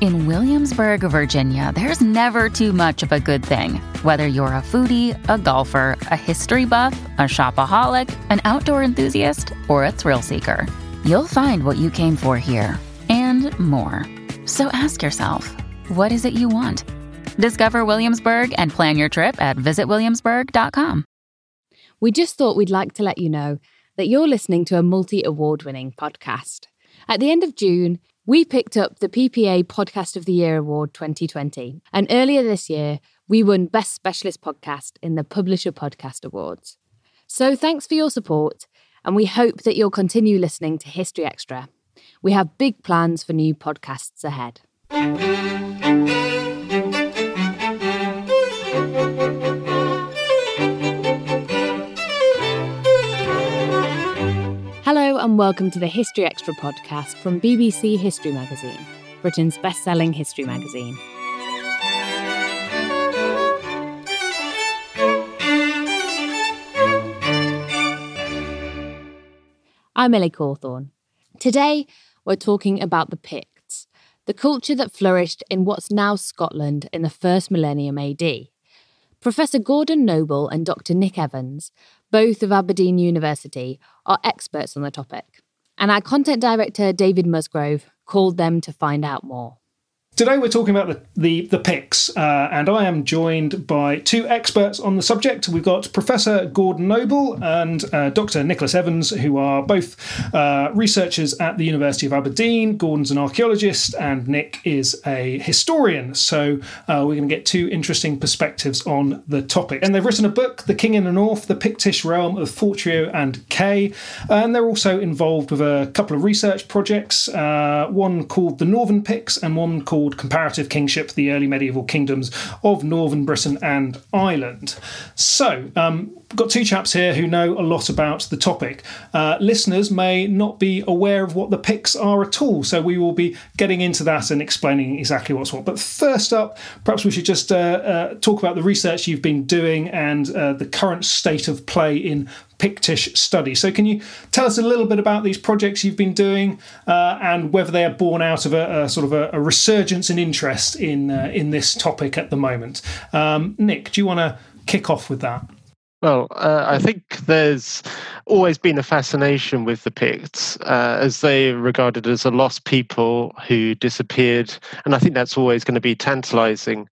In Williamsburg, Virginia, there's never too much of a good thing. Whether you're a foodie, a golfer, a history buff, a shopaholic, an outdoor enthusiast, or a thrill seeker, you'll find what you came for here and more. So ask yourself, what is it you want? Discover Williamsburg and plan your trip at visitwilliamsburg.com. We just thought we'd like to let you know that you're listening to a multi award winning podcast. At the end of June, we picked up the PPA Podcast of the Year Award 2020, and earlier this year, we won Best Specialist Podcast in the Publisher Podcast Awards. So thanks for your support, and we hope that you'll continue listening to History Extra. We have big plans for new podcasts ahead. And welcome to the History Extra podcast from BBC History Magazine, Britain's best selling history magazine. I'm Ellie Cawthorne. Today, we're talking about the Picts, the culture that flourished in what's now Scotland in the first millennium AD. Professor Gordon Noble and Dr. Nick Evans, both of Aberdeen University, are experts on the topic. And our content director, David Musgrove, called them to find out more. Today we're talking about the the, the Picts, uh, and I am joined by two experts on the subject. We've got Professor Gordon Noble and uh, Dr. Nicholas Evans, who are both uh, researchers at the University of Aberdeen. Gordon's an archaeologist, and Nick is a historian. So uh, we're going to get two interesting perspectives on the topic. And they've written a book, "The King in the North: The Pictish Realm of Fortriu and Ce," and they're also involved with a couple of research projects. Uh, one called "The Northern Picts" and one called called Comparative Kingship The Early Medieval Kingdoms of Northern Britain and Ireland. So, um, got two chaps here who know a lot about the topic. Uh, listeners may not be aware of what the Picts are at all, so we will be getting into that and explaining exactly what's what. But first up, perhaps we should just uh, uh, talk about the research you've been doing and uh, the current state of play in Pictish study. So, can you tell us a little bit about these projects you've been doing uh, and whether they are born out of a, a sort of a, a, resurgence in interest in uh, in this topic at the moment? Um, Nick, do you want to kick off with that? Well, uh, I think there's always been a fascination with the Picts, uh, as they are regarded as a lost people who disappeared, and I think that's always going to be tantalizing.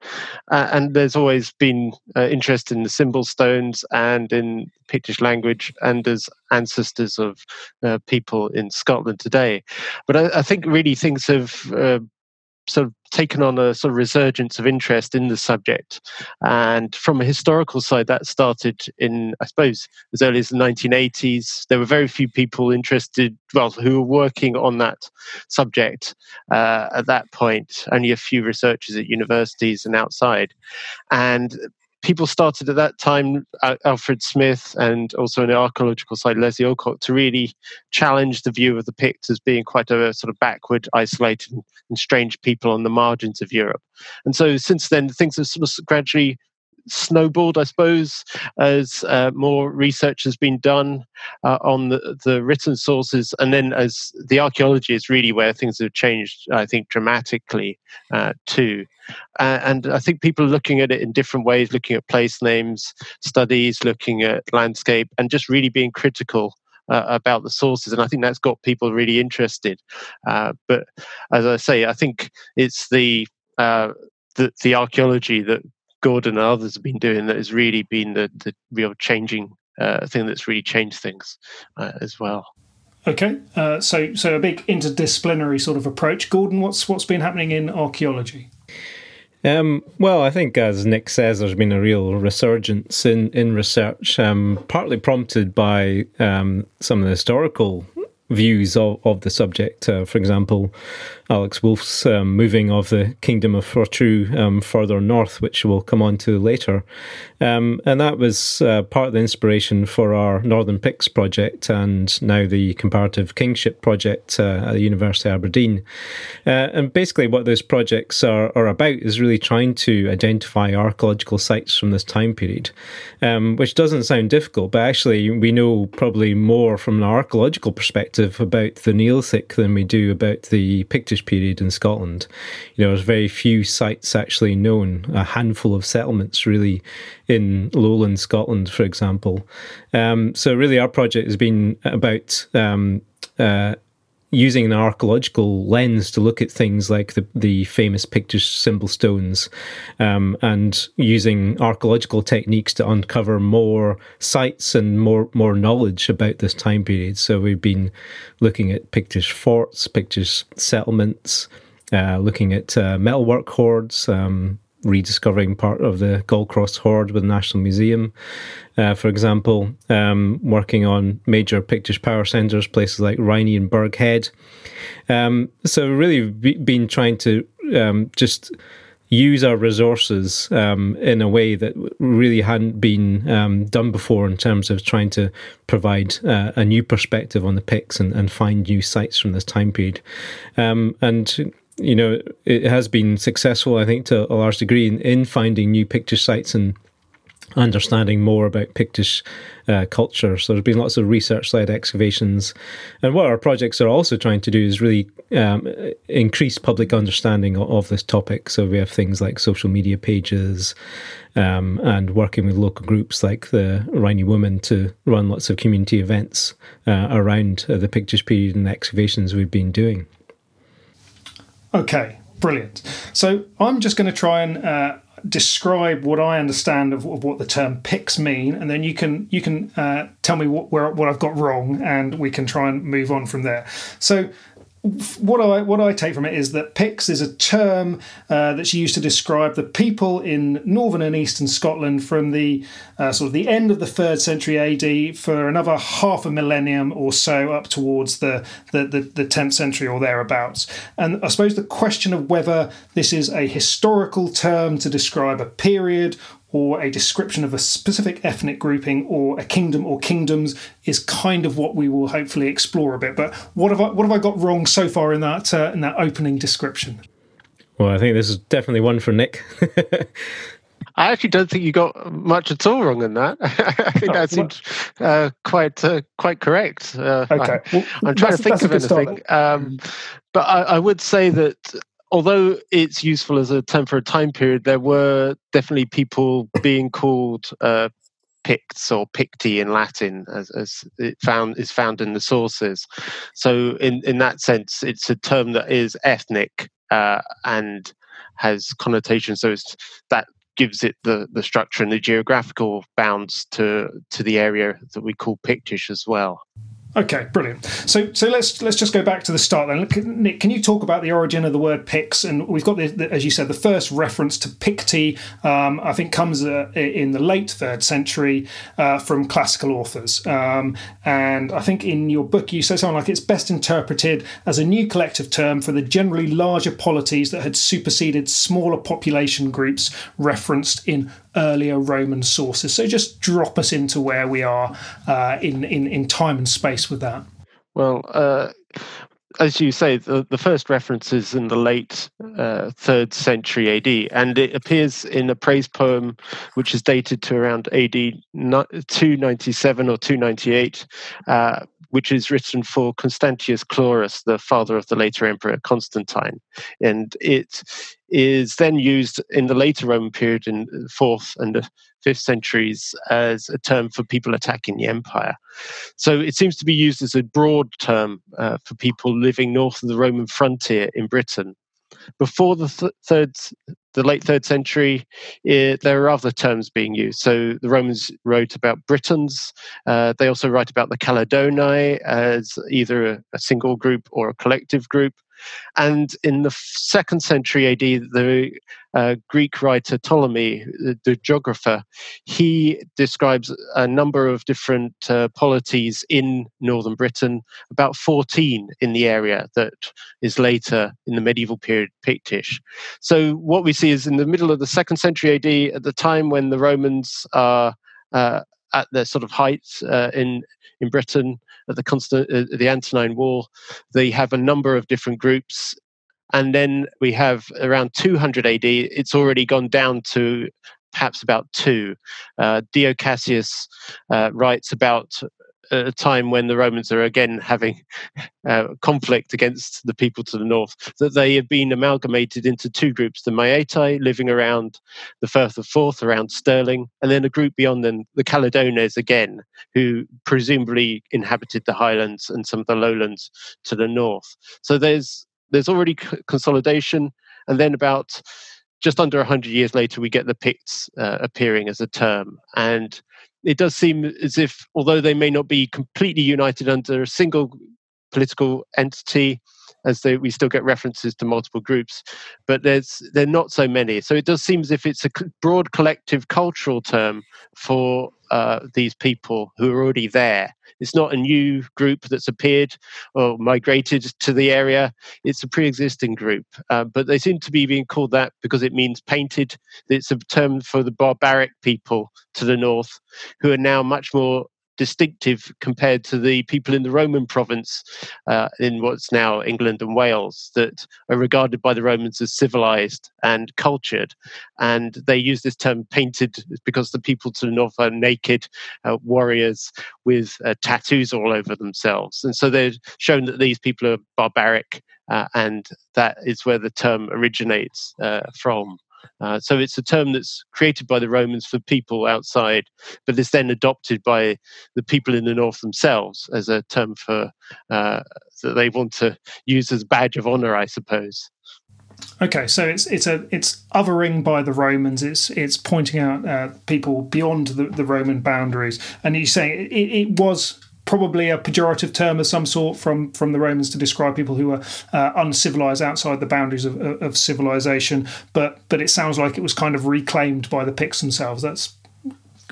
Uh, and there's always been uh, interest in the symbol stones and in Pictish language, and as ancestors of uh, people in Scotland today. But I, I think really things have uh, sort of taken on a sort of resurgence of interest in the subject. And from a historical side, that started in, I suppose, as early as the 1980s. There were very few people interested, well, who were working on that subject uh, at that point, only a few researchers at universities and outside. And people started at that time, uh, Alfred Smyth and also the archaeological side, Leslie Alcock, to really challenge the view of the Picts as being quite a sort of backward, isolated, and strange people on the margins of Europe. And so since then, things have sort of gradually snowballed, I suppose, as uh, more research has been done uh, on the, the, written sources. And then as the archaeology is really where things have changed, I think, dramatically uh, too. and I think people are looking at it in different ways, looking at place names, studies, looking at landscape, and just really being critical uh, about the sources, and I think that's got people really interested. Uh, but as I say, I think it's the uh, the, the archaeology that Gordon and others have been doing that has really been the, the real changing uh, thing that's really changed things uh, as well. Okay, uh, so so a big interdisciplinary sort of approach. Gordon, what's what's been happening in archaeology? Um, well, I think, as Nick says, there's been a real resurgence in in research, um, partly prompted by um, some of the historical views of, of the subject. Uh, for example, Alex Woolf's um, moving of the Kingdom of Fortriu um, further north, which we'll come on to later. Um, and that was uh, part of the inspiration for our Northern Picts project and now the Comparative Kingship project uh, at the University of Aberdeen. Uh, and basically, what those projects are, are about is really trying to identify archaeological sites from this time period, um, which doesn't sound difficult, but actually, we know probably more from an archaeological perspective about the Neolithic than we do about the Pictish period in Scotland. You know, there's very few sites actually known, a handful of settlements really in lowland Scotland, for example. Um, so, really, our project has been about um, uh, using an archaeological lens to look at things like the, the famous Pictish symbol stones um, and using archaeological techniques to uncover more sites and more, more knowledge about this time period. So we've been looking at Pictish forts, Pictish settlements, uh, looking at uh, metalwork hoards, um, rediscovering part of the Gaulcross hoard with the National Museum, uh, for example, um, working on major Pictish power centres, places like Rhynie and Burghead. Um, so, really been trying to um, just use our resources um, in a way that really hadn't been um, done before in terms of trying to provide uh, a new perspective on the Picts and, and, find new sites from this time period. Um, and you know, it has been successful, I think, to a large degree in, in finding new Pictish sites and understanding more about Pictish uh, culture. So there's been lots of research-led excavations, and what our projects are also trying to do is really um, increase public understanding of, of, this topic. So we have things like social media pages, um, and working with local groups like the Rhynie Women to run lots of community events uh, around uh, the Pictish period and the excavations we've been doing. Okay, brilliant. So I'm just going to try and uh, describe what I understand of, of, what the term Picts mean, and then you can you can uh, tell me what where, what I've got wrong, and we can try and move on from there. So what I what I take from it is that Picts is a term uh, that's used to describe the people in northern and eastern Scotland from the uh, sort of the end of the third century AD for another half a millennium or so up towards the the, the, the 10th century or thereabouts. And I suppose the question of whether this is a historical term to describe a period or a description of a specific ethnic grouping or a kingdom or kingdoms is kind of what we will hopefully explore a bit. But what have I what have I got wrong so far in that uh, in that opening description? Well, I think this is definitely one for Nick. I actually don't think you got much at all wrong in that. I think oh, that seems uh, quite uh, quite correct. Uh, okay, I, am trying to think of anything, um, but I, I, would say that although it's useful as a term for a time period, there were definitely people being called uh, Picts or Picti in Latin, as, as, it found is found in the sources. So, in in that sense, it's a term that is ethnic uh, and has connotations. So, it's that gives it the the structure and the geographical bounds to to the area that we call Pictish as well. Okay, brilliant. So, so let's let's just go back to the start then. Nick, can you talk about the origin of the word Picts? And we've got, the, the, as you said, the first reference to Picti, um, I think, comes uh, in the late third century uh, from classical authors. Um, and I think in your book you say something like it's best interpreted as a new collective term for the generally larger polities that had superseded smaller population groups referenced in earlier Roman sources. So just drop us into where we are uh, in, in, in time and space with that. Well, uh, as you say, the, the first reference is in the late uh, third century AD, and it appears in a praise poem which is dated to around AD 297 or 298, uh, which is written for Constantius Chlorus, the father of the later emperor Constantine. And it is then used in the later Roman period in the fourth and the fifth centuries as a term for people attacking the empire. So it seems to be used as a broad term uh, for people living north of the Roman frontier in Britain. Before the th- third the late third century, it, there are other terms being used. So the Romans wrote about Britons. Uh, they also write about the Caledoni as either a, a single group or a collective group. And in the second century AD, the uh, Greek writer Ptolemy, the, the, geographer, he describes a number of different uh, polities in northern Britain, about 14 in the area that is later in the medieval period Pictish. So what we see is in the middle of the second century AD, at the time when the Romans are uh, at their sort of height uh, in in Britain at the constant uh, the Antonine Wall, they have a number of different groups, and then we have around 200 AD. It's already gone down to perhaps about two. Uh, Dio Cassius uh, writes about a time when the Romans are again having uh, conflict against the people to the north, that they have been amalgamated into two groups the Maeatae, living around the Firth of Forth, around Stirling, and then a group beyond them, the Caledones again, who presumably inhabited the highlands and some of the lowlands to the north. So there's there's already consolidation, and then about just under 100 years later, we get the Picts uh, appearing as a term. And it does seem as if, although they may not be completely united under a single political entity, as they, we still get references to multiple groups, but there's they're not so many. So it does seem as if it's a broad collective cultural term for uh, these people who are already there. It's not a new group that's appeared or migrated to the area. It's a pre-existing group, uh, but they seem to be being called that because it means painted. It's a term for the barbaric people to the north, who are now much more distinctive compared to the people in the Roman province uh, in what's now England and Wales that are regarded by the Romans as civilized and cultured. And they use this term painted because the people to the north are naked uh, warriors with uh, tattoos all over themselves. And so they're shown that these people are barbaric. Uh, and that is where the term originates uh, from. Uh, so it's a term that's created by the Romans for people outside, but is then adopted by the people in the north themselves as a term for uh, that they want to use as a badge of honor, I suppose. Okay, so it's it's a it's othering by the Romans. It's it's pointing out uh, people beyond the, the Roman boundaries, and you're saying it, it was probably a pejorative term of some sort from from the Romans to describe people who are uh, uncivilized outside the boundaries of, of civilization. But but it sounds like it was kind of reclaimed by the Picts themselves. That's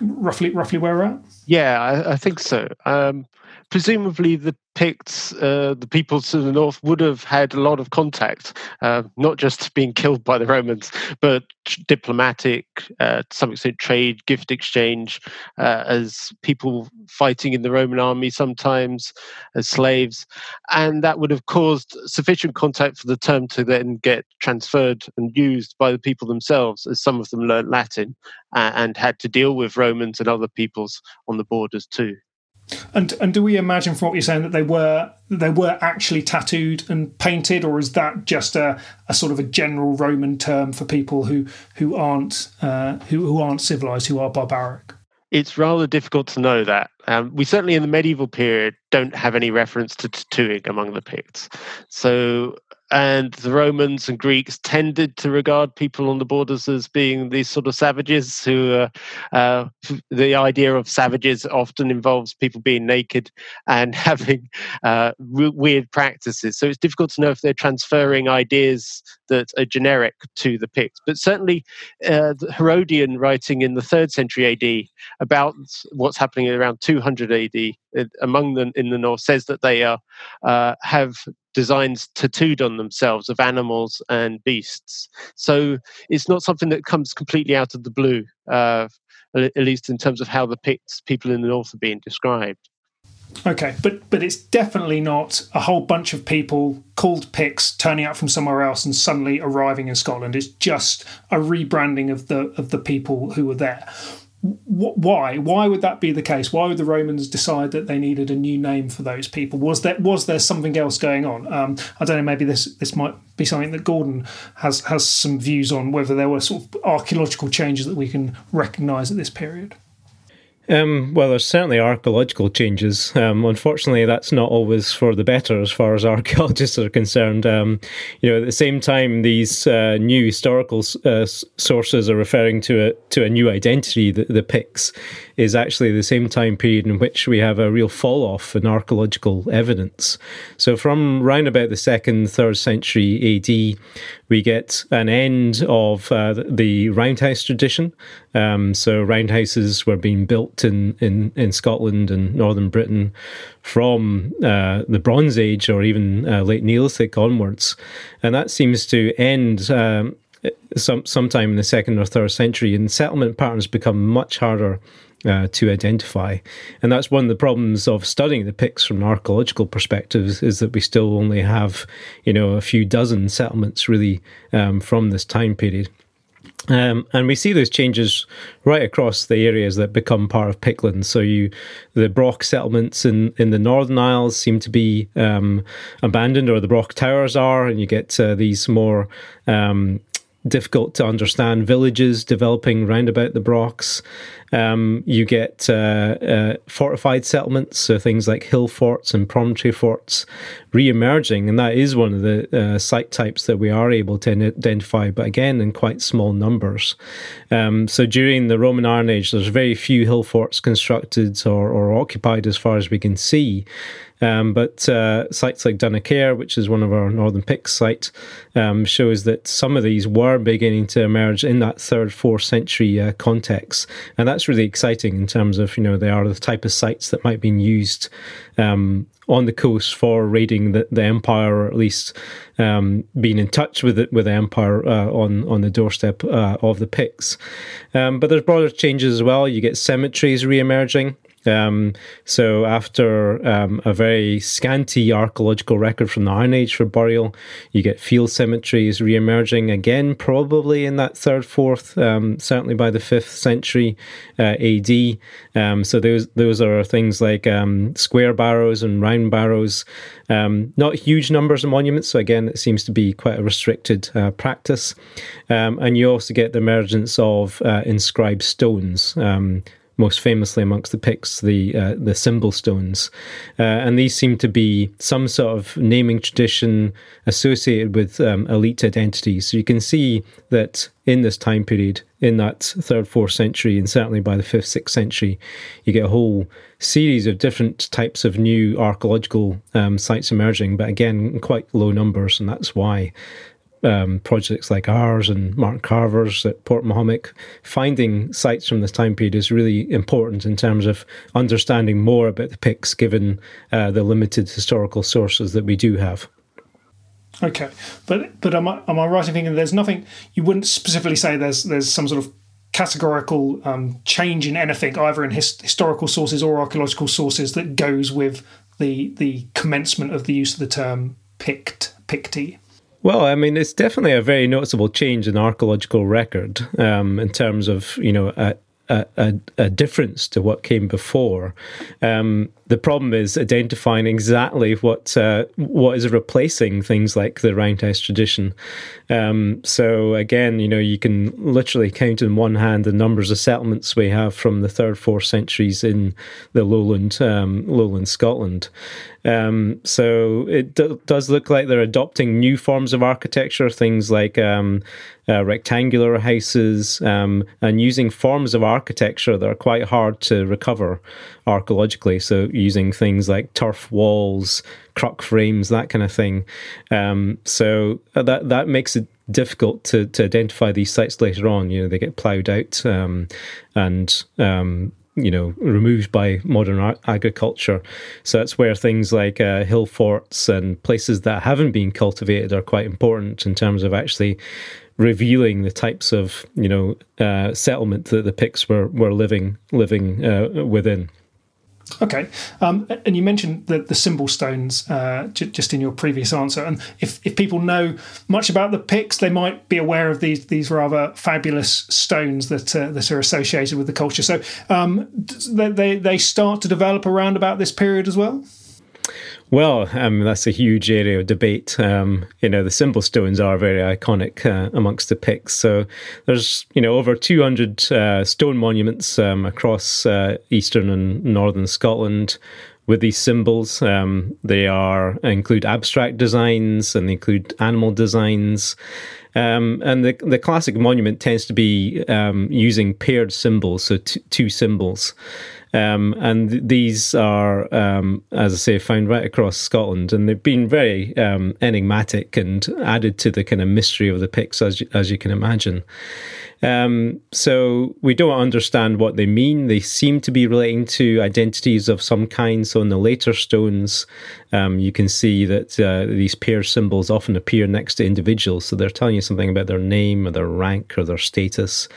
roughly roughly where we're at. Yeah, I, I think so. Um, presumably the Picts, uh, the people to the north, would have had a lot of contact, uh, not just being killed by the Romans, but diplomatic, uh, to some extent trade, gift exchange, uh, as people fighting in the Roman army sometimes as slaves. And that would have caused sufficient contact for the term to then get transferred and used by the people themselves, as some of them learned Latin and had to deal with Romans and other peoples on the borders too. And and do we imagine from what you're saying that they were they were actually tattooed and painted, or is that just a, a sort of a general Roman term for people who who aren't uh, who who aren't civilized, who are barbaric? It's rather difficult to know that. Um, we certainly in the medieval period don't have any reference to tattooing among the Picts. So and the Romans and Greeks tended to regard people on the borders as being these sort of savages who uh, uh, the idea of savages often involves people being naked and having uh, weird practices. So it's difficult to know if they're transferring ideas that are generic to the Picts. But certainly, uh, Herodian writing in the third century AD about what's happening around 200 AD uh, among them in the north says that they are uh, have designs tattooed on themselves of animals and beasts. So it's not something that comes completely out of the blue, uh, at least in terms of how the Picts, people in the north, are being described. Okay, but but it's definitely not a whole bunch of people called Picts turning up from somewhere else and suddenly arriving in Scotland. It's just a rebranding of the of the people who were there why? Why would that be the case? Why would the romans decide that they needed a new name for those people? Was there was there something else going on? Um, i don't know maybe this this might be something that gordon has has some views on whether there were sort of archaeological changes that we can recognize at this period Um, well, there's certainly archaeological changes. Um, unfortunately, that's not always for the better as far as archaeologists are concerned. Um, you know, at the same time, these uh, new historical uh, sources are referring to a to a new identity. The, the Picts is actually the same time period in which we have a real fall off in archaeological evidence. So, from round about the second, third century AD, we get an end of uh, the roundhouse tradition. Um, so, roundhouses were being built in, in, in Scotland and northern Britain from uh, the Bronze Age or even uh, late Neolithic onwards. And that seems to end. Um, some sometime in the second or third century, and settlement patterns become much harder uh, to identify. And that's one of the problems of studying the Picts from an archaeological perspective is that we still only have, you know, a few dozen settlements really um, from this time period. Um, and we see those changes right across the areas that become part of Pictland. So you, the Broch settlements in, in the Northern Isles seem to be um, abandoned, or the Broch Towers are, and you get uh, these more um, difficult to understand villages developing round about the Brochs. Um, you get uh, uh, fortified settlements, so things like hill forts and promontory forts re-emerging, and that is one of the uh, site types that we are able to identify, but again in quite small numbers. Um, so during the Roman Iron Age, there's very few hill forts constructed or, or occupied as far as we can see. Um, but uh, sites like Dunnicaer, which is one of our Northern Picts sites, um, shows that some of these were beginning to emerge in that third, fourth century uh, context, and that's really exciting in terms of you know they are the type of sites that might be used um, on the coast for raiding the, the empire, or at least um, being in touch with it with the empire uh, on on the doorstep uh, of the Picts. Um, but there's broader changes as well. You get cemeteries re-emerging. Um, so, after um, a very scanty archaeological record from the Iron Age for burial, you get field cemeteries re emerging again, probably in that third, fourth, um, certainly by the fifth century uh, AD. Um, so, those, those are things like um, square barrows and round barrows. Um, not huge numbers of monuments, so again, it seems to be quite a restricted uh, practice. and you also get the emergence of uh, inscribed stones most famously amongst the Picts, the uh, the symbol stones, uh, and these seem to be some sort of naming tradition associated with um, elite identities. So you can see that in this time period, in that third, fourth century, and certainly by the fifth, sixth century, you get a whole series of different types of new archaeological um, sites emerging, but again, quite low numbers, and that's why um, projects like ours and Martin Carver's at Portmahomack, finding sites from this time period is really important in terms of understanding more about the Picts given uh, the limited historical sources that we do have. Okay, but but am I am I right in thinking there's nothing you wouldn't specifically say there's there's some sort of categorical um, change in anything either in his, historical sources or archaeological sources that goes with the the commencement of the use of the term Pict Picti. Well, I mean, it's definitely a very noticeable change in archaeological record um, in terms of, you know, a, a, a, difference to what came before. Um, the problem is identifying exactly what uh, what is replacing things like the roundhouse tradition. Um, so again, you know, you can literally count in one hand the numbers of settlements we have from the third, fourth centuries in the lowland um, lowland Scotland. Um, so it d- does look like they're adopting new forms of architecture, things like um, uh, rectangular houses, um, and using forms of architecture that are quite hard to recover archaeologically. So using things like turf walls, cruck frames, that kind of thing. Um, so uh, that that makes it difficult to, to identify these sites later on. You know, they get ploughed out um, and um, you know removed by modern agriculture. So that's where things like uh, hill forts and places that haven't been cultivated are quite important in terms of actually revealing the types of you know uh, settlement that the Picts were were living living uh, within. Okay, um, and you mentioned the, the symbol stones uh, j- just in your previous answer, and if, if people know much about the Picts, they might be aware of these these rather fabulous stones that uh, that are associated with the culture. So um, they they start to develop around about this period as well. Well, um, that's a huge area of debate. Um, you know, the symbol stones are very iconic uh, amongst the Picts. So there's, you know, over 200 uh, stone monuments um, across uh, eastern and northern Scotland with these symbols. Um, they are include abstract designs and they include animal designs. Um, and the the classic monument tends to be um, using paired symbols, so t- two symbols. Um, and these are, um, as I say, found right across Scotland, and they've been very um, enigmatic and added to the kind of mystery of the Picts, as you, as you can imagine. Um, so we don't understand what they mean. They seem to be relating to identities of some kind. So in the later stones, um, you can see that uh, these pair symbols often appear next to individuals. So they're telling you something about their name or their rank or their status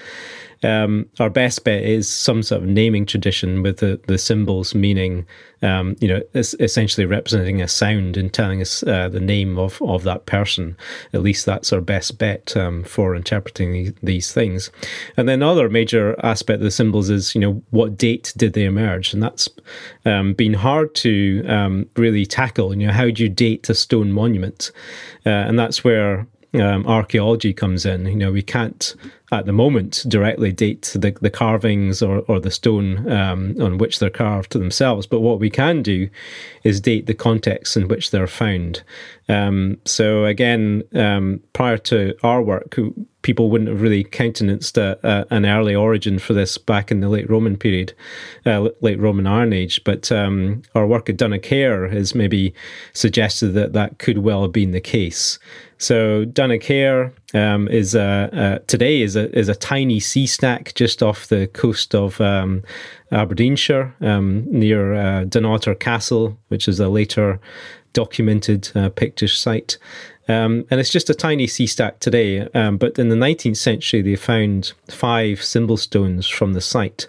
um, our best bet is some sort of naming tradition with the, the symbols meaning, um, you know, essentially representing a sound and telling us uh, the name of, of that person. At least that's our best bet um, for interpreting these, these things. And then other major aspect of the symbols is, you know, what date did they emerge? And that's um, been hard to um, really tackle. You know, how do you date a stone monument? Uh, and that's where um, archaeology comes in. You know, we can't at the moment directly date the, the carvings or, or the stone um, on which they're carved to themselves, but what we can do is date the context in which they're found. Um, so again, um, prior to our work, people wouldn't have really countenanced a, a, an early origin for this back in the late Roman period, uh, late Roman Iron Age. But um, our work at Dunnicaer has maybe suggested that that could well have been the case. So Dunnicaer um, is a, today is a is a tiny sea stack just off the coast of um, Aberdeenshire um, near uh, Castle, which is a later documented uh, Pictish site. Um, and it's just a tiny sea stack today. Um, but in the 19th century, they found five symbol stones from the site,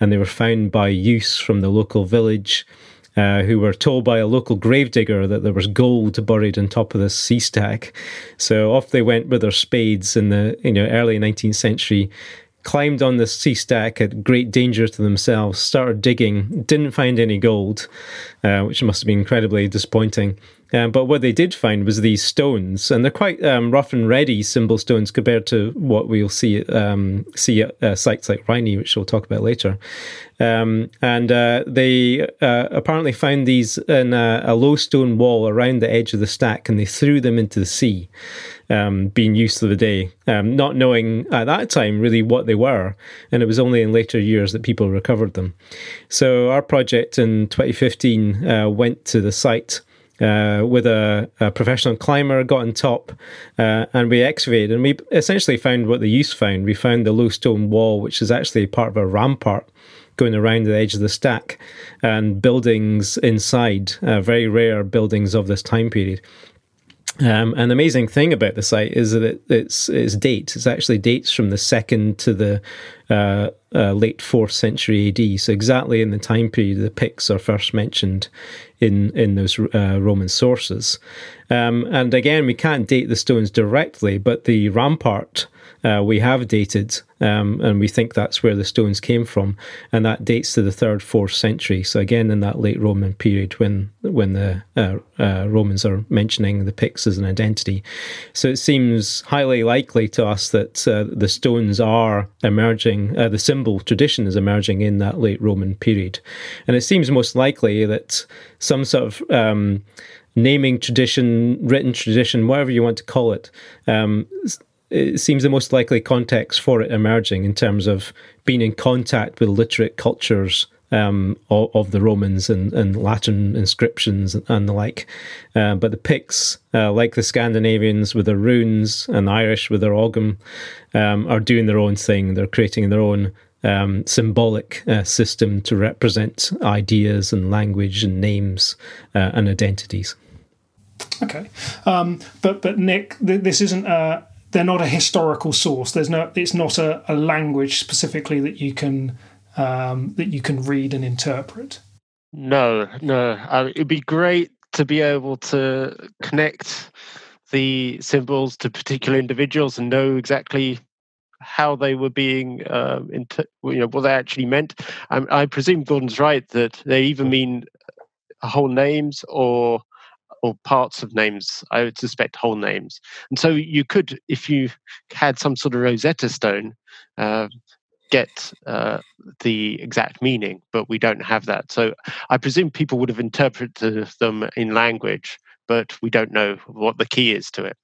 and they were found by youths from the local village uh, who were told by a local gravedigger that there was gold buried on top of this sea stack. So off they went with their spades in the you know early 19th century. Climbed on the sea stack at great danger to themselves, started digging, didn't find any gold, uh, which must have been incredibly disappointing. Um, but what they did find was these stones, and they're quite um, rough and ready symbol stones compared to what we'll see um, see at uh, sites like Rhynie, which we'll talk about later. Um, and uh, they uh, apparently found these in a, a, low stone wall around the edge of the stack, and they threw them into the sea, um, being used for the day, um, not knowing at that time really what they were. And it was only in later years that people recovered them. So our project in 2015 uh, went to the site uh, with a, a, professional climber, got on top, uh, and we excavated. And we essentially found what the youth found. We found the low stone wall, which is actually part of a rampart going around the edge of the stack, and buildings inside, uh, very rare buildings of this time period. Um, an amazing thing about the site is that it, it's it's dates. It's actually dates from the second to the uh, uh, late fourth century AD. So exactly in the time period the Picts are first mentioned in in those uh, Roman sources. Um, and again, we can't date the stones directly, but the rampart uh, we have dated, um, and we think that's where the stones came from, and that dates to the third, fourth century. So again, in that late Roman period, when when the uh, uh, Romans are mentioning the Picts as an identity, so it seems highly likely to us that the stones are emerging, uh, the symbol tradition is emerging in that late Roman period, and it seems most likely that some sort of um, naming tradition, written tradition, whatever you want to call it. Um, it seems the most likely context for it emerging in terms of being in contact with literate cultures um, of, of, the Romans and, and, Latin inscriptions and the like. Uh, but the Picts, uh, like the Scandinavians with their runes and the Irish with their ogham, um, are doing their own thing. They're creating their own um, symbolic uh, system to represent ideas and language and names uh, and identities. Okay, um, but but Nick, th- this isn't a they're not a historical source. There's no, it's not a, a language specifically that you can um, that you can read and interpret. No, no. Uh, it'd be great to be able to connect the symbols to particular individuals and know exactly how they were being, um, inter- you know, what they actually meant. I, I presume Gordon's right that they even mean whole names or or parts of names. I would suspect whole names. And so you could, if you had some sort of Rosetta Stone, uh, get uh, the exact meaning, but we don't have that. So I presume people would have interpreted them in language, but we don't know what the key is to it.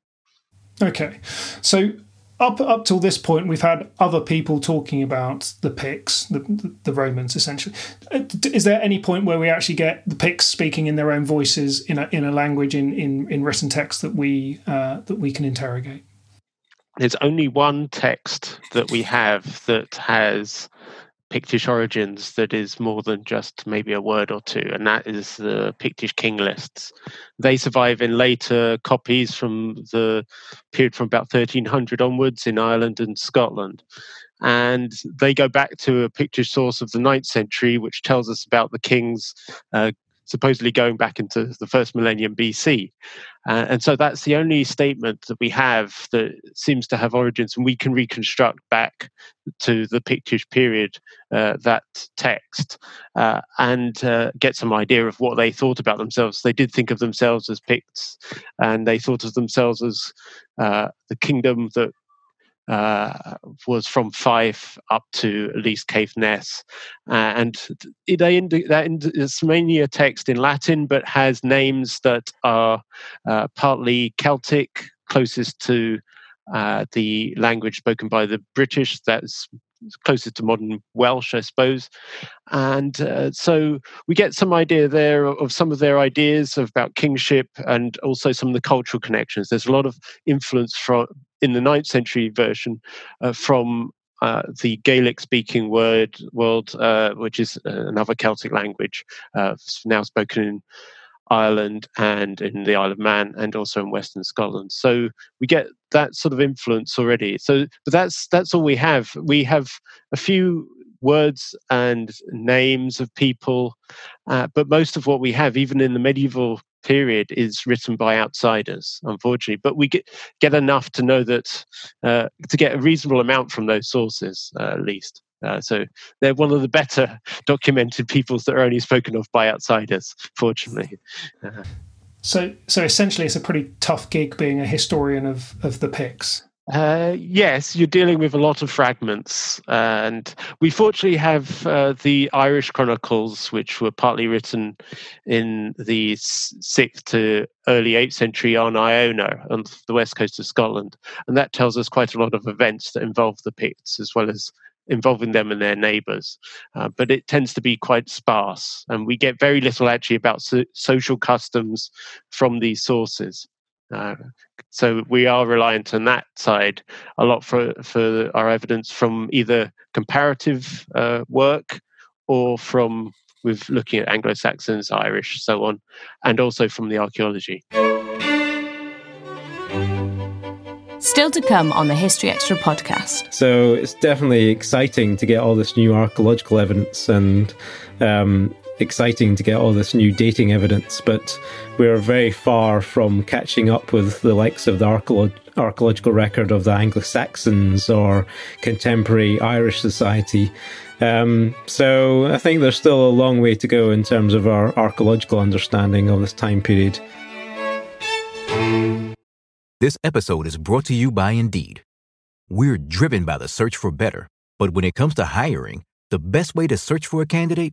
Okay. So up up till this point, we've had other people talking about the Picts, the, the Romans, essentially. Uh, is there any point where we actually get the Picts speaking in their own voices in a in a language in in, in written text that we uh, that we can interrogate? There's only one text that we have that has Pictish origins that is more than just maybe a word or two, and that is the Pictish king lists. They survive in later copies from the period from about 1300 onwards in Ireland and Scotland. And they go back to a Pictish source of the 9th century, which tells us about the kings uh, supposedly going back into the first millennium BC. Uh, and so that's the only statement that we have that seems to have origins, and we can reconstruct back to the Pictish period uh, that text uh, and uh, get some idea of what they thought about themselves. They did think of themselves as Picts, and they thought of themselves as uh, the kingdom that was from Fife up to at least Caithness. Uh, and they indi- that it's mainly a text in Latin, but has names that are uh, partly Celtic, closest to uh, the language spoken by the British. That's closest to modern Welsh, I suppose. And uh, so we get some idea there of some of their ideas about kingship and also some of the cultural connections. There's a lot of influence from in the 9th century version uh, from uh, the Gaelic speaking word world, uh, which is uh, another Celtic language uh, now spoken in Ireland and in the Isle of Man and also in Western Scotland. So we get that sort of influence already. So, but that's that's all we have. We have a few words and names of people, uh, but most of what we have, even in the medieval period, is written by outsiders, unfortunately. But we get get enough to know that uh, to get a reasonable amount from those sources, uh, at least. Uh, so they're one of the better documented peoples that are only spoken of by outsiders, fortunately. Uh, so, so essentially, it's a pretty tough gig being a historian of of the Picts. Uh, yes, you're dealing with a lot of fragments, and we fortunately have uh, the Irish chronicles, which were partly written in the sixth to early eighth century on Iona, on the west coast of Scotland, and that tells us quite a lot of events that involve the Picts, as well as involving them and their neighbors. Uh, but it tends to be quite sparse, and we get very little actually about so- social customs from these sources. Uh, so we are reliant on that side a lot for for our evidence from either comparative uh, work or from with looking at Anglo Saxons, Irish, so on, and also from the archaeology. Still to come on the History Extra podcast. So it's definitely exciting to get all this new archaeological evidence and um, exciting to get all this new dating evidence, but we're very far from catching up with the likes of the archeolo- archaeological record of the Anglo Saxons or contemporary Irish society. Um, so I think there's still a long way to go in terms of our archaeological understanding of this time period. This episode is brought to you by Indeed. We're driven by the search for better, but when it comes to hiring, the best way to search for a candidate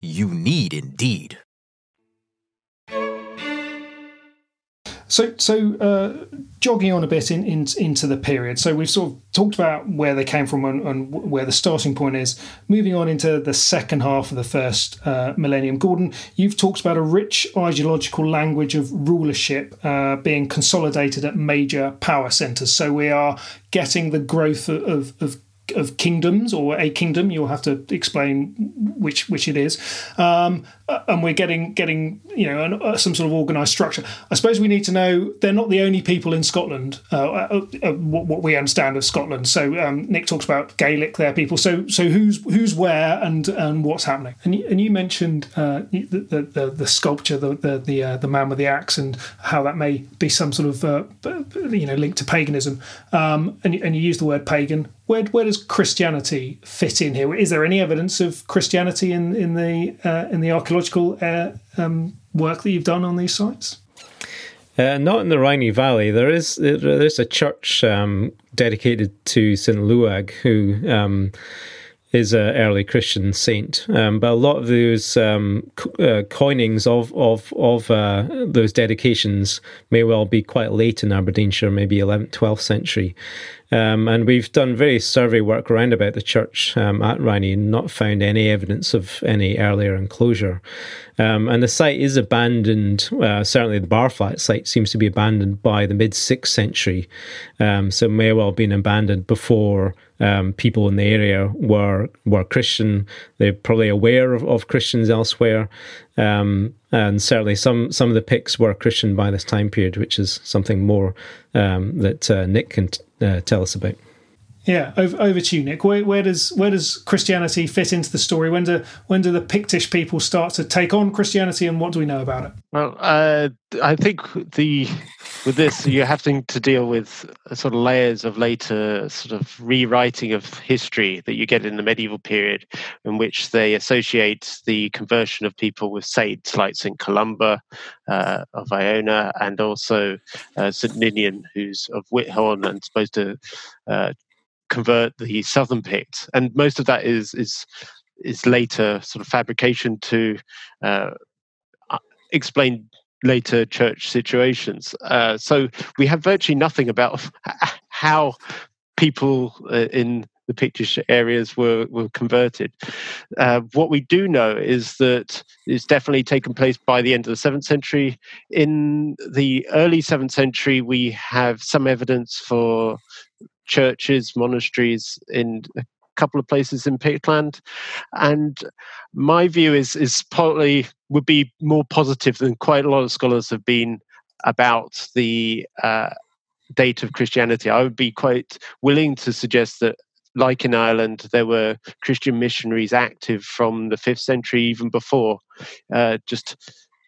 You need Indeed. So, so uh, jogging on a bit in, in, into the period. So we've sort of talked about where they came from and, and, where the starting point is. Moving on into the second half of the first uh, millennium, Gordon, you've talked about a rich ideological language of rulership uh, being consolidated at major power centres. So we are getting the growth of, of of kingdoms or a kingdom. You'll have to explain which which it is, um, and we're getting getting you know an, uh, some sort of organised structure. I suppose we need to know they're not the only people in Scotland. Uh, uh, uh what, what, we understand of Scotland. So um, Nick talks about Gaelic, there people. So so who's who's where and and what's happening? And you, and you mentioned uh, the, the, the, the sculpture, the the the, the man with the axe, and how that may be some sort of you know linked to paganism. Um, and and you use the word pagan where where does Christianity fit in here? Is there any evidence of Christianity in in the uh, in the archaeological uh, um, work that you've done on these sites? Uh, not in the Rhynie Valley. There is there is a church um, dedicated to Saint Luag, who um, is an early Christian saint. Um, but a lot of those um, uh, coinings of of of uh, those dedications may well be quite late in Aberdeenshire, maybe 11th, 12th century. Um, and we've done various survey work around about the church um, at Rhynie and not found any evidence of any earlier enclosure. Um, and the site is abandoned, uh, certainly the Barflat site seems to be abandoned by the mid 6th century. Um, so may well have been abandoned before um, people in the area were were Christian. They're probably aware of, of Christians elsewhere. Um, and certainly some some of the Picts were Christian by this time period, which is something more um, that uh, Nick can t- uh, tell us about. Yeah, over, over to you, Nick. Where, where, does where does Christianity fit into the story? When do when do the Pictish people start to take on Christianity, and what do we know about it? Well, uh, I think the with this you're having to deal with sort of layers of later sort of rewriting of history that you get in the medieval period, in which they associate the conversion of people with saints like Saint Columba uh, of Iona, and also uh, Saint Ninian, who's of Whithorn and supposed to uh, convert the southern Picts, and most of that is is is later sort of fabrication to uh, uh, explain later church situations. Uh, so we have virtually nothing about how people uh, in the Pictish areas were, were converted. Uh, what we do know is that it's definitely taken place by the end of the seventh century. In the early seventh century, we have some evidence for churches, monasteries in a couple of places in Pictland. And my view is is partly would be more positive than quite a lot of scholars have been about the uh, date of Christianity. I would be quite willing to suggest that like in Ireland, there were Christian missionaries active from the fifth century, even before, uh, just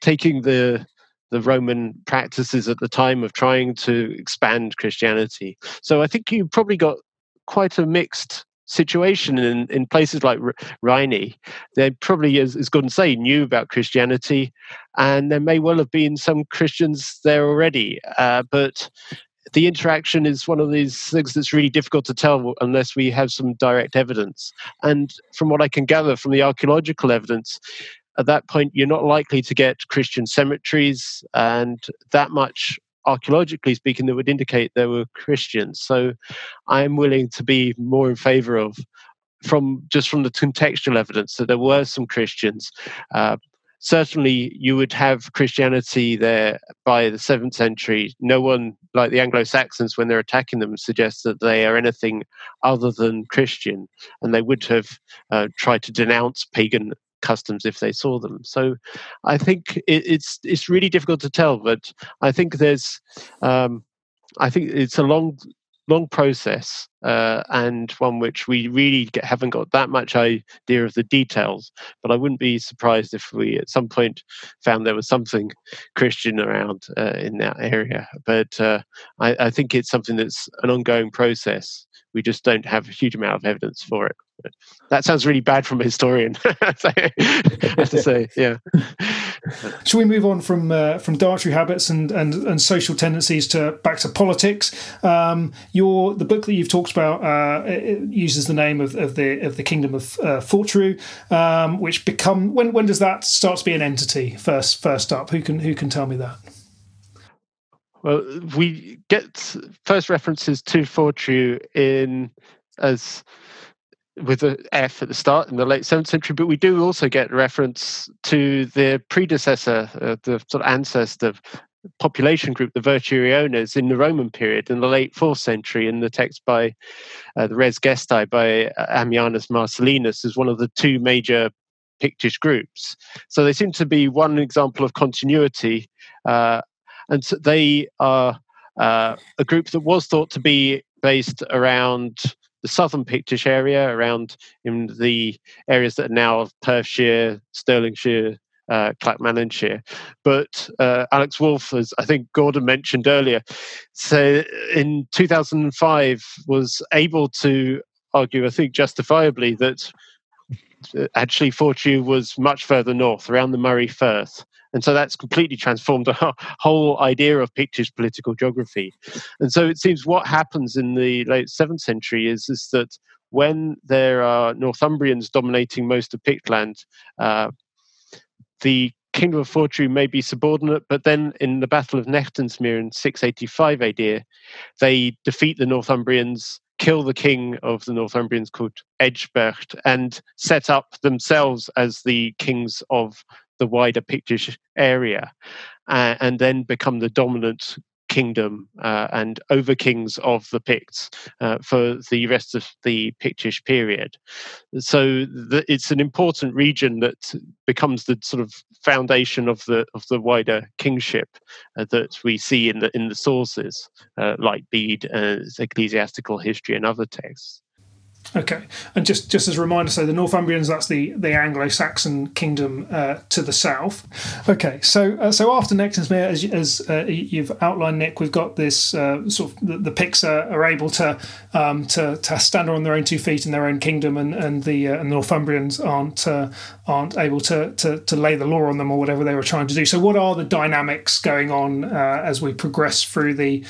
taking the the Roman practices at the time of trying to expand Christianity. So I think you probably got quite a mixed situation in, in places like Rhynie. They probably, as, as Gordon say, knew about Christianity, and there may well have been some Christians there already. Uh, but the interaction is one of these things that's really difficult to tell unless we have some direct evidence. And from what I can gather from the archaeological evidence, at that point, you're not likely to get Christian cemeteries and that much archaeologically speaking that would indicate there were Christians. So I'm willing to be more in favor of from just from the contextual evidence that there were some Christians. Uh, certainly, you would have Christianity there by the seventh century. No one, like the Anglo Saxons, when they're attacking them, suggests that they are anything other than Christian, and they would have uh, tried to denounce pagan customs if they saw them. So I think it, it's it's really difficult to tell, but I think there's um, I think it's a long long process uh, and one which we really get, haven't got that much idea of the details. But I wouldn't be surprised if we at some point found there was something Christian around uh, in that area. But uh, I, I think it's something that's an ongoing process. We just don't have a huge amount of evidence for it. That sounds really bad from a historian. I have to say, yeah. Shall we move on from uh, from dietary habits and, and, and social tendencies to back to politics? Um, your the book that you've talked about uh, uses the name of, of the of the kingdom of uh, Fortriu, um, which become when when does that start to be an entity first first up? Who can who can tell me that? Well, we get first references to Fortriu in as with an F at the start in the late 7th century, but we do also get reference to the predecessor, uh, the sort of ancestor population group, the Verturiones, in the Roman period in the late fourth century, in the text by uh, the Res Gestae by uh, Ammianus Marcellinus, is one of the two major Pictish groups. So they seem to be one example of continuity, uh, and so they are uh, a group that was thought to be based around the southern Pictish area, around in the areas that are now of Perthshire, Stirlingshire, uh, Clackmannanshire. But uh, Alex Woolf, as I think Gordon mentioned earlier, so in 2005 was able to argue, I think justifiably, that uh, actually Fortriu was much further north, around the Moray Firth. And so that's completely transformed the whole idea of Pictish political geography. And so it seems what happens in the late 7th century is, is that when there are Northumbrians dominating most of Pictland, uh, the Kingdom of Fortriu may be subordinate, but then in the Battle of Nectansmere in 685 AD, they defeat the Northumbrians, kill the king of the Northumbrians called Ecgbert, and set up themselves as the kings of the wider Pictish area, uh, and then become the dominant kingdom uh, and over kings of the Picts uh, for the rest of the Pictish period. So the, it's an important region that becomes the sort of foundation of the of the wider kingship uh, that we see in the in the sources uh, like Bede, uh, ecclesiastical history, and other texts. Okay, and just just as a reminder, so the Northumbrians that's the the Anglo-Saxon kingdom uh, to the south. Okay, so uh, so after Nectansmere, as as uh, you've outlined, Nick, we've got this uh, sort of the, the Picts are, are able to um, to to stand on their own two feet in their own kingdom, and and the uh, and the Northumbrians aren't uh, aren't able to, to to lay the law on them or whatever they were trying to do. So, what are the dynamics going on as we progress through the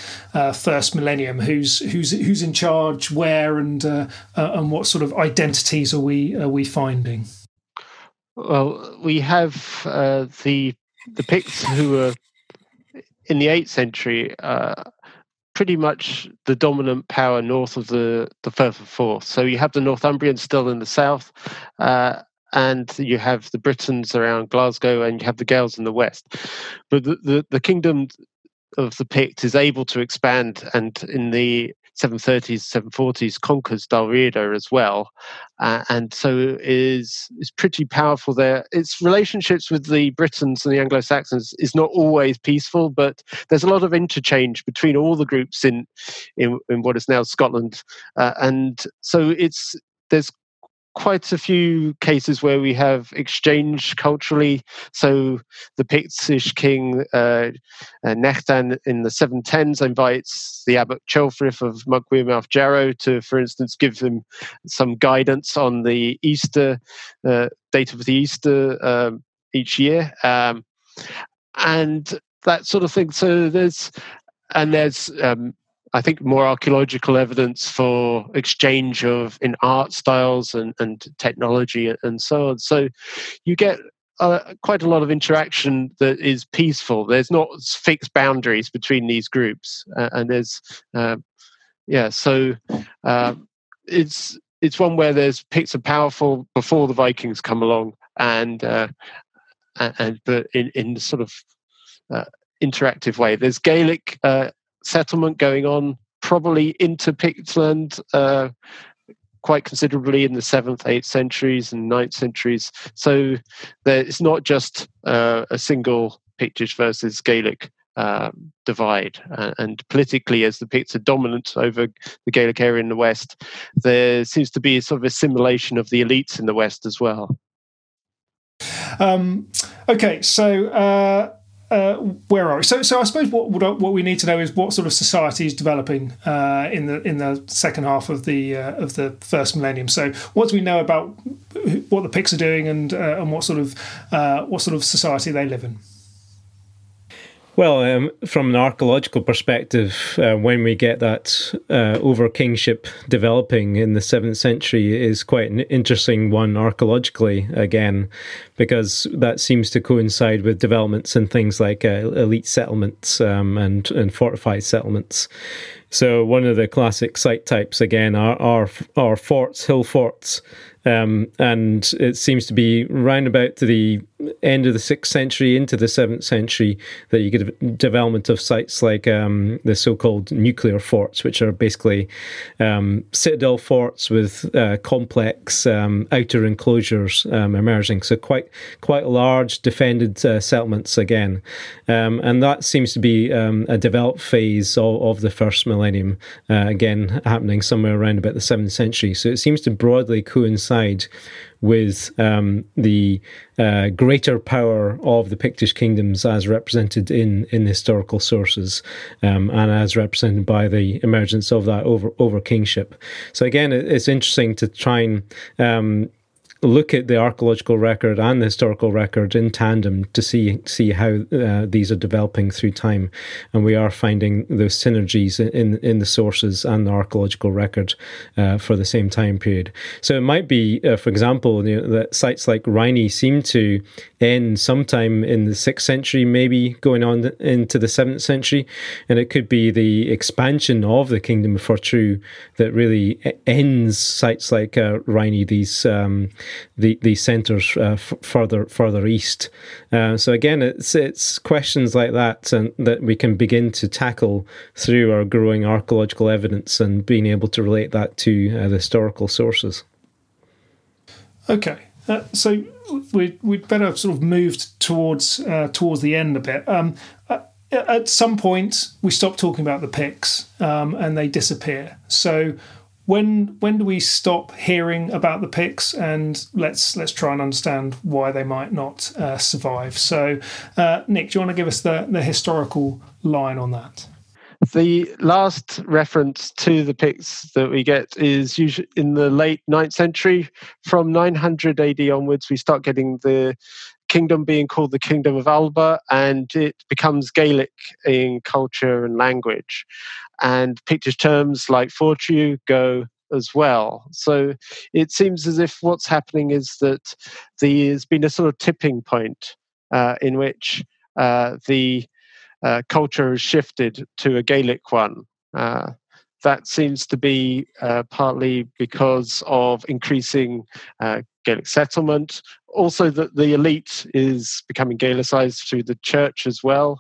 first millennium? Who's who's who's in charge? Where and uh, and what sort of identities are we are we finding? Well, we have uh, the the Picts who were in the eighth century. Uh, pretty much the dominant power north of the the Firth of Forth. So you have the Northumbrians still in the south, uh, and you have the Britons around Glasgow, and you have the Gaels in the west. But the, the, the kingdom of the Pict is able to expand, and in the 730s, 740s conquers Dalriada as well, uh, and so is is pretty powerful there. Its relationships with the Britons and the Anglo Saxons is not always peaceful, but there's a lot of interchange between all the groups in in, in what is now Scotland, uh, and so it's there's quite a few cases where we have exchange culturally. So the Pictish king uh, uh, Nechtan in the 710s invites the abbot Ceolfrith of Monkwearmouth Jarrow to, for instance, give him some guidance on the Easter uh, date of the Easter um, each year. Um, and that sort of thing. So there's and there's um, I think more archaeological evidence for exchange of in art styles and, and technology and so on. So you get uh, quite a lot of interaction that is peaceful. There's not fixed boundaries between these groups, uh, and there's uh, yeah. So um, it's it's one where there's Picts are powerful before the Vikings come along, and uh, and, but in in sort of uh, interactive way. There's Gaelic uh, settlement going on, probably into Pictland uh, quite considerably in the seventh, eighth centuries and ninth centuries. So there, it's not just uh, a single Pictish versus Gaelic um, divide. Uh, and politically, as the Picts are dominant over the Gaelic area in the West, there seems to be a sort of assimilation of the elites in the West as well. Um, okay, so uh, uh, where are we? So, so I suppose what what we need to know is what sort of society is developing uh, in the in the second half of the uh, of the first millennium. So, what do we know about what the Picts are doing and uh, and what sort of uh, what sort of society they live in? Well, um, from an archaeological perspective, uh, when we get that uh, over kingship developing in the seventh century is quite an interesting one archaeologically again, because that seems to coincide with developments in things like uh, elite settlements um, and and fortified settlements. So one of the classic site types again are are, are forts, hill forts, um, and it seems to be round about to the end of the sixth century into the seventh century that you get development of sites like um, the so-called nuclear forts, which are basically um, citadel forts with uh, complex um, outer enclosures um, emerging. So quite quite large defended uh, settlements again, um, and that seems to be a developed phase of, of the first millennium. Uh, again, happening somewhere around about the seventh century. So it seems to broadly coincide with um, the uh, greater power of the Pictish kingdoms as represented in, in historical sources um, and as represented by the emergence of that over, over kingship. So, again, it's interesting to try and um, look at the archaeological record and the historical record in tandem to see see how uh, these are developing through time, and we are finding those synergies in in the sources and the archaeological record uh, for the same time period. So it might be, uh, for example, you know, that sites like Rhynie seem to end sometime in the sixth century, maybe going on into the seventh century, and it could be the expansion of the kingdom of Fortriu that really ends sites like uh, Rhynie. These um, the these centres uh, f- further further east. Uh, so again, it's it's questions like that and that we can begin to tackle through our growing archaeological evidence and being able to relate that to uh, the historical sources. Okay, uh, so we we'd better sort of move towards uh, towards the end a bit. Um, uh, at some point, we stop talking about the Picts um, and they disappear. So when when do we stop hearing about the Picts? And let's let's try and understand why they might not uh, survive. So uh, nick do you want to give us the, the historical line on that? The last reference to the Picts that we get is usually in the late 9th century. From 900 AD onwards, we start getting the kingdom being called the Kingdom of Alba, and it becomes Gaelic in culture and language and Pictish terms like Fortriu go as well. So it seems as if what's happening is that there's been a sort of tipping point uh, in which uh, the uh, culture has shifted to a Gaelic one. Uh, that seems to be uh, partly because of increasing uh, Gaelic settlement. Also, that the elite is becoming Gaelicized through the church as well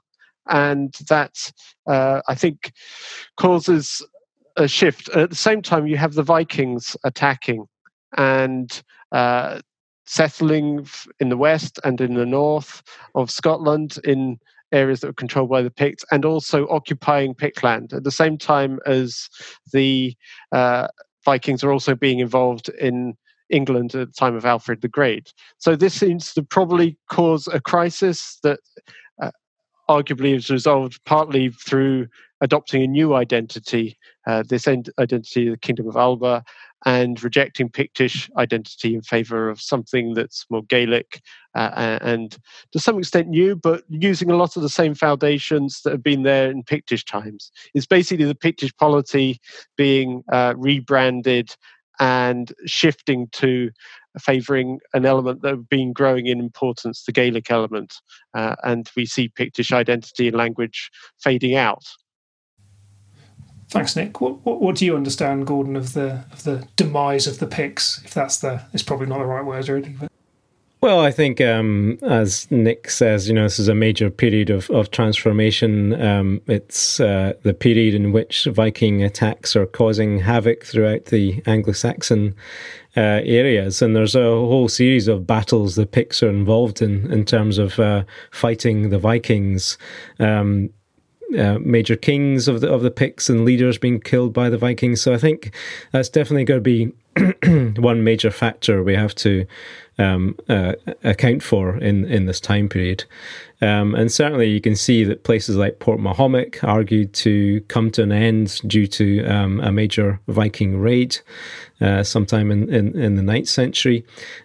and that uh, I think causes a shift. At the same time, you have the Vikings attacking and uh, settling in the west and in the north of Scotland in areas that were controlled by the Picts, and also occupying Pictland at the same time as the uh, Vikings are also being involved in England at the time of Alfred the Great. So this seems to probably cause a crisis that arguably is resolved partly through adopting a new identity, uh, this identity of the Kingdom of Alba, and rejecting Pictish identity in favour of something that's more Gaelic uh, and to some extent new, but using a lot of the same foundations that have been there in Pictish times. It's basically the Pictish polity being uh, rebranded and shifting to favouring an element that have been growing in importance, the Gaelic element, uh, and we see Pictish identity and language fading out. Thanks, Nick. What, what, what, do you understand, Gordon, of the of the demise of the Picts? If that's the, it's probably not the right word, really. But. Well, I think, um, as Nick says, you know, this is a major period of, of transformation. Um, it's uh, the period in which Viking attacks are causing havoc throughout the Anglo Saxon uh, areas. And there's a whole series of battles the Picts are involved in, in terms of uh, fighting the Vikings. Um, uh, major kings of the of the Picts and leaders being killed by the Vikings. So I think that's definitely going to be one major factor we have to um, uh, account for in, in this time period. Um, and certainly you can see that places like Portmahomack argued to come to an end due to um, a major Viking raid uh, sometime in, in, in, the 9th century.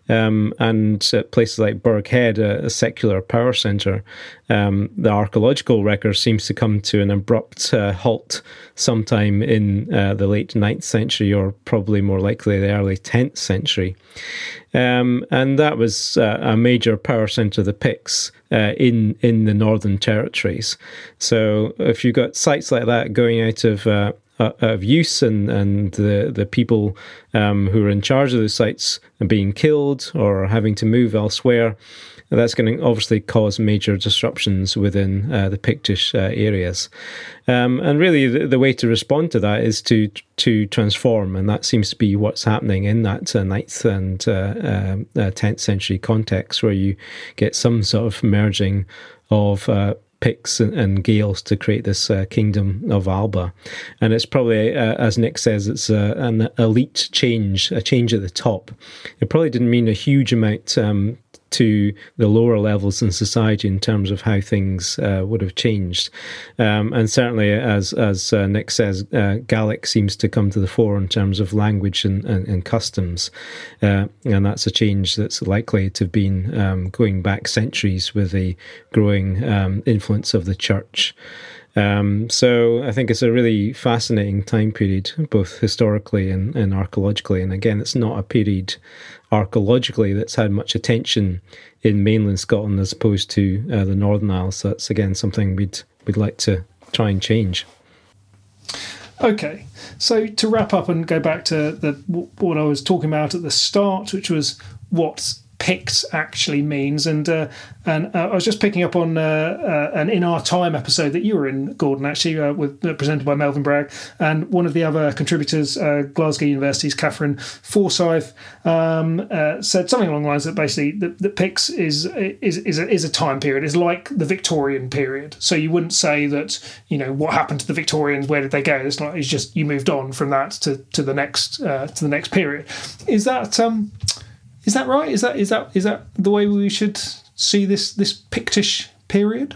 Um, and uh, places like Burghead, a, a secular power centre, um, the archaeological record seems to come to an abrupt uh, halt sometime in uh, the late 9th century, or probably more likely the early 10th century. Um, and that was uh, a major power centre of the Picts uh, in in the Northern Territories. So if you've got sites like that going out of uh, of use and and the the people um, who are in charge of the sites are being killed or having to move elsewhere that's going to obviously cause major disruptions within uh, the Pictish uh, areas. Um, and really, the, the, way to respond to that is to to transform, and that seems to be what's happening in that uh, ninth and uh, um, uh, tenth century context, where you get some sort of merging of Picts and, Gaels to create this uh, kingdom of Alba. And it's probably, uh, as Nick says, it's an elite change, a change at the top. It probably didn't mean a huge amount um, to the lower levels in society in terms of how things uh, would have changed. Um, and certainly, as as uh, Nick says, uh, Gaelic seems to come to the fore in terms of language and, and, and customs, uh, and that's a change that's likely to have been um, going back centuries with the growing um, influence of the church. Um, so I think it's a really fascinating time period, both historically and, and archaeologically. And again, it's not a period archaeologically that's had much attention in mainland Scotland as opposed to uh, the Northern Isles. So that's again something we'd we'd like to try and change. Okay, so to wrap up and go back to the what I was talking about at the start, which was what Picts actually means. And uh, and uh, I was just picking up on uh, uh an In Our Time episode that you were in, Gordon, actually, uh, with uh, presented by Melvyn Bragg. And one of the other contributors, Glasgow University's Katherine Forsyth, um, said something along the lines that basically that, that Picts is, is, is, a, is a time period, is like the Victorian period. So you wouldn't say that, you know, what happened to the Victorians, where did they go? It's not, it's just you moved on from that to, to the next to the next period. Is that. Um, is that right? Is that is that is that the way we should see this this Pictish period?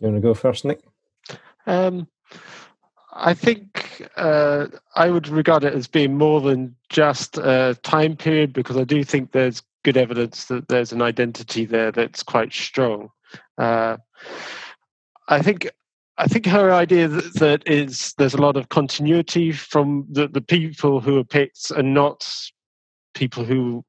You want to go first, Nick? Um, I think uh, I would regard it as being more than just a time period because I do think there's good evidence that there's an identity there that's quite strong. Uh, I think I think her idea that, that is there's a lot of continuity from the, the people who are Picts and not people who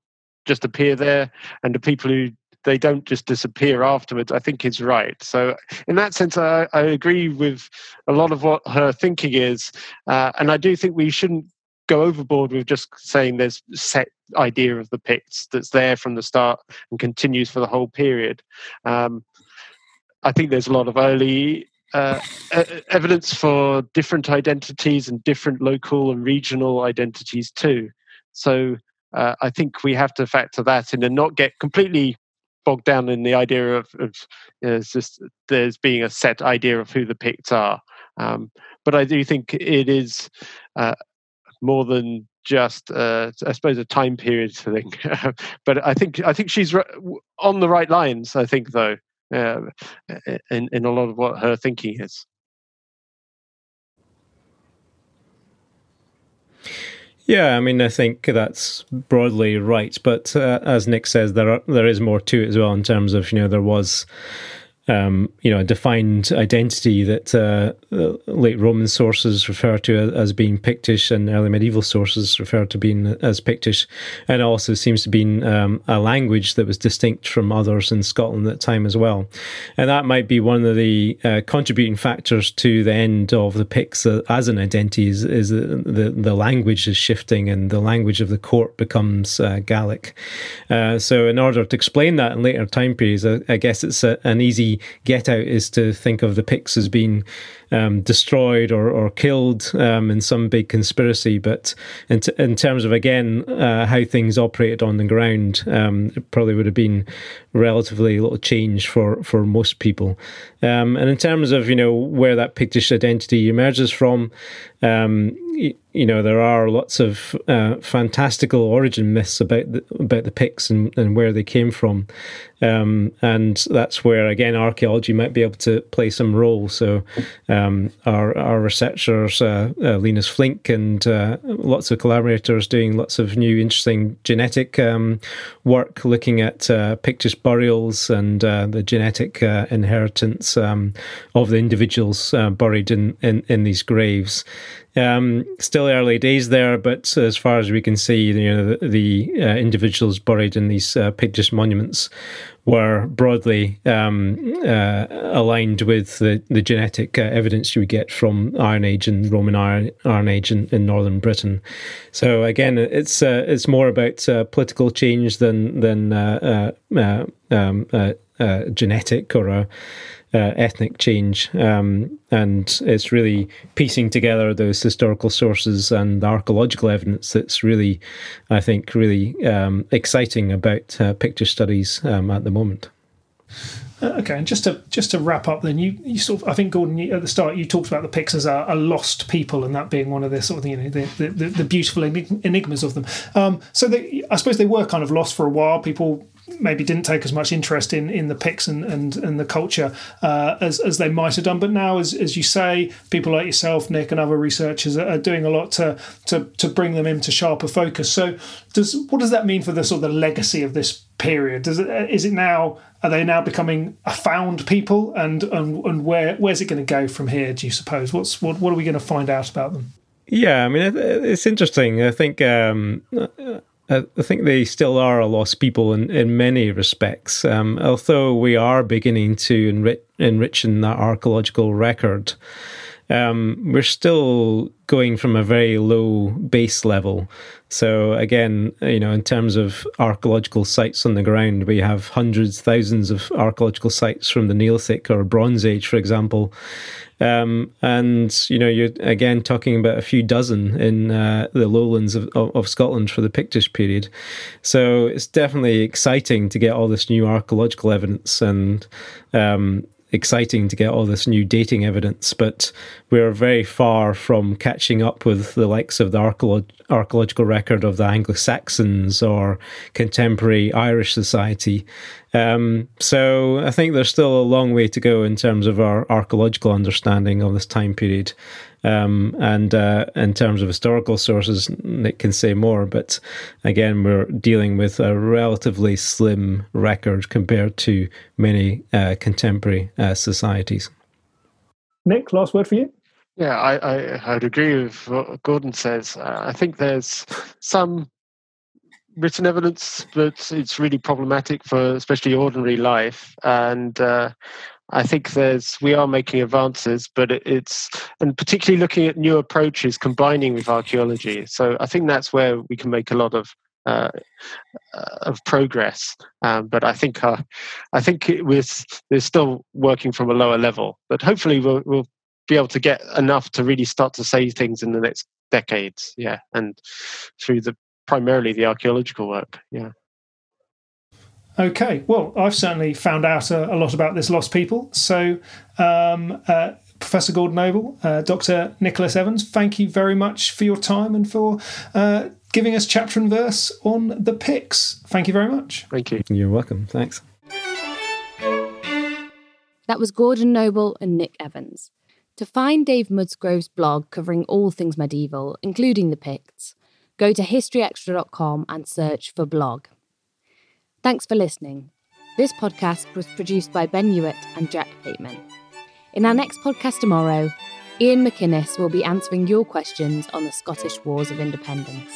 just appear there and the people who they don't just disappear afterwards, I think is right. So, in that sense, I, I agree with a lot of what her thinking is. Uh, and I do think we shouldn't go overboard with just saying there's set idea of the Picts that's there from the start and continues for the whole period. Um, I think there's a lot of early uh, evidence for different identities and different local and regional identities too. So uh, I think we have to factor that in and not get completely bogged down in the idea of, of you know, just there's being a set idea of who the Picts are. Um, but I do think it is uh, more than just, uh, I suppose, a time period thing. but I think I think she's on the right lines. I think though, uh, in in a lot of what her thinking is. Yeah, I mean, I think that's broadly right. But uh, as Nick says, there are, there is more to it as well in terms of you know there was um, you know, a defined identity that uh, late Roman sources refer to as being Pictish and early medieval sources refer to being as Pictish. And also seems to be um, a language that was distinct from others in Scotland at the time as well. And that might be one of the uh, contributing factors to the end of the Picts as an identity is, is the, the, the, language is shifting and the language of the court becomes uh, Gaelic. Uh, so in order to explain that in later time periods, I, I guess it's a, an easy get out is to think of the Picts as being um, destroyed or, or killed um, in some big conspiracy. But in, t- in terms of, again, uh, how things operated on the ground, um, it probably would have been relatively little change for, for most people. Um, and in terms of, you know, where that Pictish identity emerges from, um, you know there are lots of uh, fantastical origin myths about the, about the Picts and, and where they came from, um, and that's where again archaeology might be able to play some role. So um, our our researchers, uh, uh, Linus Flink, and uh, lots of collaborators doing lots of new interesting genetic um, work, looking at uh, Pictish burials and uh, the genetic inheritance um, of the individuals buried in, in in these graves. Um, still early days there, but as far as we can see, you know, the, the uh, individuals buried in these uh, Pictish monuments were broadly um, uh, aligned with the, the genetic uh, evidence you would get from Iron Age and Roman Iron, Iron Age in, in northern Britain. So again, it's uh, it's more about uh, political change than than uh, uh, um, genetic or a uh, ethnic change. Um, and it's really piecing together those historical sources and the archaeological evidence that's really, I think, really um, exciting about uh, Pictish studies um, at the moment. Uh, okay, and just to just to wrap up, then you, you sort of I think Gordon you, at the start you talked about the Picts as a, a, lost people, and that being one of the sort of you know the the, the, beautiful enigmas of them. Um, so they, I suppose they were kind of lost for a while. People maybe didn't take as much interest in, in the Picts and, and, and the culture uh, as, as they might have done. But now, as, as you say, people like yourself, Nick, and other researchers are, doing a lot to, to, to bring them into sharper focus. So, does what does that mean for the sort of the legacy of this period? Does it is it now are they now becoming a found people, and and, and where where's it going to go from here? Do you suppose? What's what what are we going to find out about them? Yeah, I mean, it's interesting. I think um, I think they still are a lost people in, in many respects. Um, although we are beginning to enrich, enrich in that archaeological record, um, we're still going from a very low base level. So again, you know, in terms of archaeological sites on the ground, we have hundreds, thousands of archaeological sites from the Neolithic or Bronze Age, for example, um, and you know, you're again talking about a few dozen in uh, the lowlands of, of, of, Scotland for the Pictish period. So it's definitely exciting to get all this new archaeological evidence and um, exciting to get all this new dating evidence, but we're very far from catching up with the likes of the archaeological record of the Anglo Saxons or contemporary Irish society. Um, so I think there's still a long way to go in terms of our archaeological understanding of this time period. Um, and uh, in terms of historical sources, Nick can say more. But again, we're dealing with a relatively slim record compared to many uh, contemporary uh, societies. Nick, last word for you. Yeah, I, I, would agree with what Gordon says. Uh, I think there's some written evidence, but it's really problematic for especially ordinary life. And uh, I think there's we are making advances, but it's and particularly looking at new approaches combining with archaeology. So I think that's where we can make a lot of uh, of progress. Um, but I think uh, I think it was we're still working from a lower level. But hopefully we'll, we'll be able to get enough to really start to say things in the next decades. Yeah, and through the primarily the archaeological work. Yeah. Okay, well, I've certainly found out a, a lot about this lost people. So, um, uh, Professor Gordon Noble, uh, Dr. Nicholas Evans, thank you very much for your time and for uh, giving us chapter and verse on the Picts. Thank you very much. Thank you. You're welcome. Thanks. That was Gordon Noble and Nick Evans. To find Dave Musgrove's blog covering all things medieval, including the Picts, go to historyextra.com and search for blog. Thanks for listening. This podcast was produced by Ben Hewitt and Jack Bateman. In our next podcast tomorrow, Iain MacInnes will be answering your questions on the Scottish Wars of Independence.